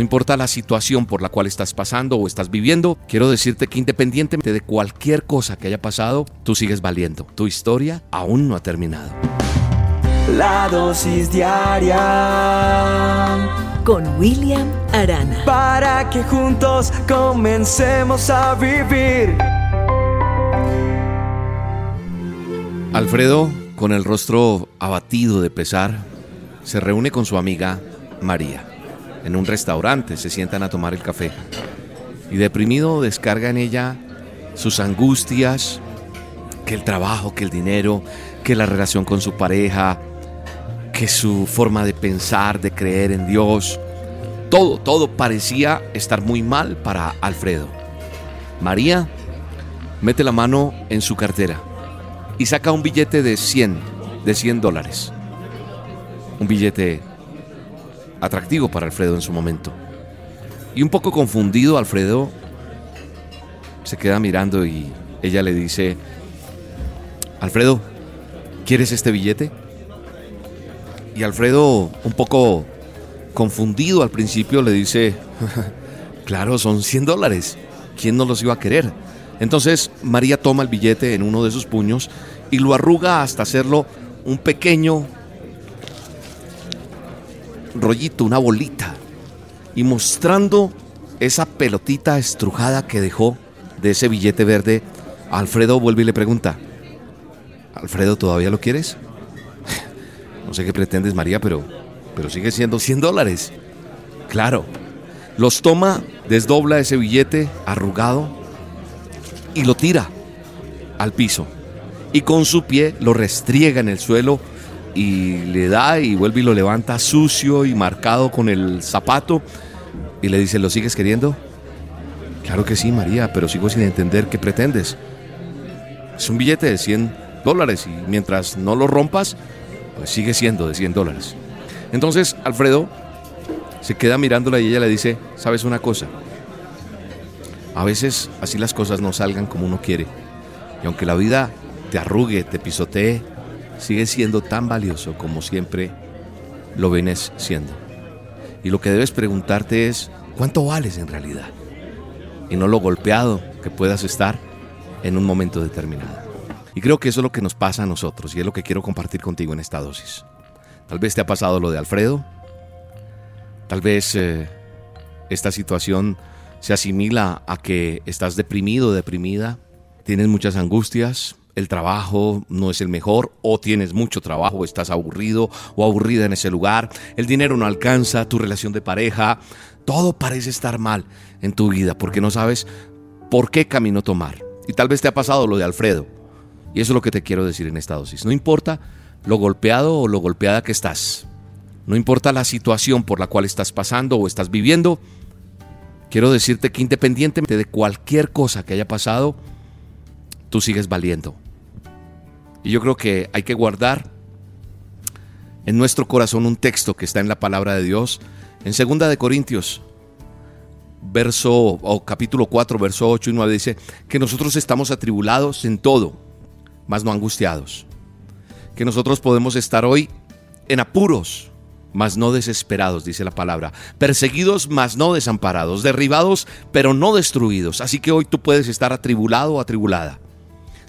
No importa la situación por la cual estás pasando o estás viviendo, quiero decirte que independientemente de cualquier cosa que haya pasado, tú sigues valiendo. Tu historia aún no ha terminado. La dosis diaria con William Arana. Para que juntos comencemos a vivir. Alfredo, con el rostro abatido de pesar, se reúne con su amiga María en un restaurante, se sientan a tomar el café. Y deprimido descarga en ella sus angustias, que el trabajo, que el dinero, que la relación con su pareja, que su forma de pensar, de creer en Dios. Todo, todo parecía estar muy mal para Alfredo. María mete la mano en su cartera y saca un billete de 100, de 100 dólares. Un billete atractivo para Alfredo en su momento. Y un poco confundido, Alfredo se queda mirando y ella le dice, Alfredo, ¿quieres este billete? Y Alfredo, un poco confundido al principio, le dice, claro, son 100 dólares. ¿Quién no los iba a querer? Entonces María toma el billete en uno de sus puños y lo arruga hasta hacerlo un pequeño rollito, una bolita, y mostrando esa pelotita estrujada que dejó de ese billete verde, Alfredo vuelve y le pregunta, Alfredo, ¿todavía lo quieres? No sé qué pretendes, María, pero, pero sigue siendo 100 dólares. Claro. Los toma, desdobla ese billete arrugado y lo tira al piso. Y con su pie lo restriega en el suelo y le da y vuelve y lo levanta sucio y marcado con el zapato y le dice, ¿lo sigues queriendo? Claro que sí, María, pero sigo sin entender qué pretendes. Es un billete de 100 dólares y mientras no lo rompas, pues sigue siendo de 100 dólares. Entonces Alfredo se queda mirándola y ella le dice, ¿sabes una cosa? A veces así las cosas no salgan como uno quiere. Y aunque la vida te arrugue, te pisotee, sigue siendo tan valioso como siempre lo vienes siendo. Y lo que debes preguntarte es, ¿cuánto vales en realidad? Y no lo golpeado que puedas estar en un momento determinado. Y creo que eso es lo que nos pasa a nosotros y es lo que quiero compartir contigo en esta dosis. Tal vez te ha pasado lo de Alfredo, tal vez eh, esta situación se asimila a que estás deprimido, deprimida, tienes muchas angustias, el trabajo no es el mejor, o tienes mucho trabajo, estás aburrido o aburrida en ese lugar, el dinero no alcanza, tu relación de pareja, todo parece estar mal en tu vida porque no sabes por qué camino tomar. Y tal vez te ha pasado lo de Alfredo. Y eso es lo que te quiero decir en esta dosis. No importa lo golpeado o lo golpeada que estás. No importa la situación por la cual estás pasando o estás viviendo. Quiero decirte que independientemente de cualquier cosa que haya pasado, tú sigues valiendo. Y yo creo que hay que guardar en nuestro corazón un texto que está en la palabra de Dios, en segunda de Corintios, verso o capítulo 4, verso 8 y 9 dice que nosotros estamos atribulados en todo, mas no angustiados. Que nosotros podemos estar hoy en apuros, mas no desesperados, dice la palabra. Perseguidos, mas no desamparados. Derribados, pero no destruidos. Así que hoy tú puedes estar atribulado o atribulada.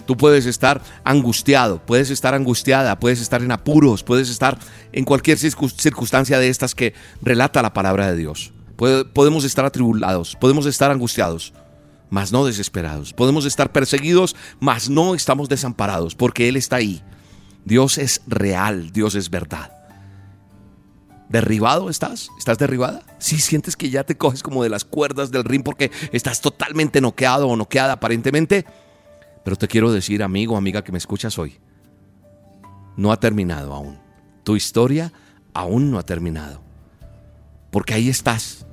Tú puedes estar angustiado, puedes estar angustiada, puedes estar en apuros, puedes estar en cualquier circunstancia de estas que relata la palabra de Dios. Podemos estar atribulados, podemos estar angustiados, mas no desesperados. Podemos estar perseguidos, mas no estamos desamparados, porque Él está ahí. Dios es real, Dios es verdad. ¿Derribado estás? ¿Estás derribada? Si sientes que ya te coges como de las cuerdas del ring porque estás totalmente noqueado o noqueada aparentemente, pero te quiero decir, amigo, amiga que me escuchas hoy, no ha terminado aún. Tu historia aún no ha terminado. Porque ahí estás.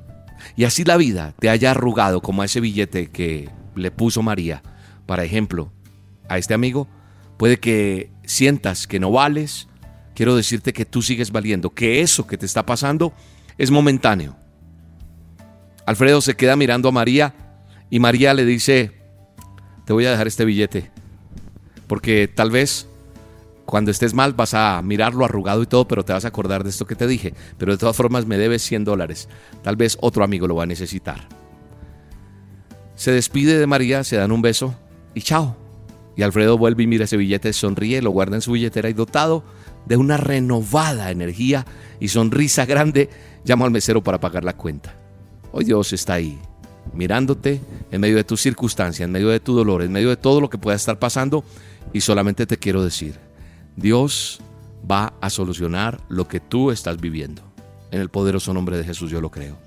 Y así la vida te haya arrugado como a ese billete que le puso María. Para ejemplo, a este amigo, puede que sientas que no vales. Quiero decirte que tú sigues valiendo, que eso que te está pasando es momentáneo. Alfredo se queda mirando a María y María le dice, te voy a dejar este billete. Porque tal vez Cuando estés mal vas a mirarlo arrugado y todo, pero te vas a acordar de esto que te dije. Pero de todas formas me debes 100 dólares. Tal vez otro amigo lo va a necesitar. Se despide de María, se dan un beso y chao. Y Alfredo vuelve y mira ese billete, sonríe, lo guarda en su billetera y dotado de una renovada energía y sonrisa grande, llama al mesero para pagar la cuenta. Hoy Dios está ahí, mirándote en medio de tu circunstancia, en medio de tu dolor, en medio de todo lo que pueda estar pasando y solamente te quiero decir, Dios va a solucionar lo que tú estás viviendo. En el poderoso nombre de Jesús yo lo creo.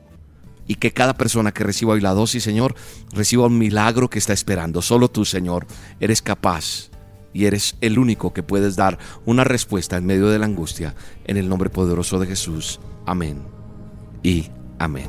Y que cada persona que reciba hoy la dosis, Señor, reciba un milagro que está esperando. Solo tú, Señor, eres capaz y eres el único que puedes dar una respuesta en medio de la angustia. En el nombre poderoso de Jesús. Amén. Y amén.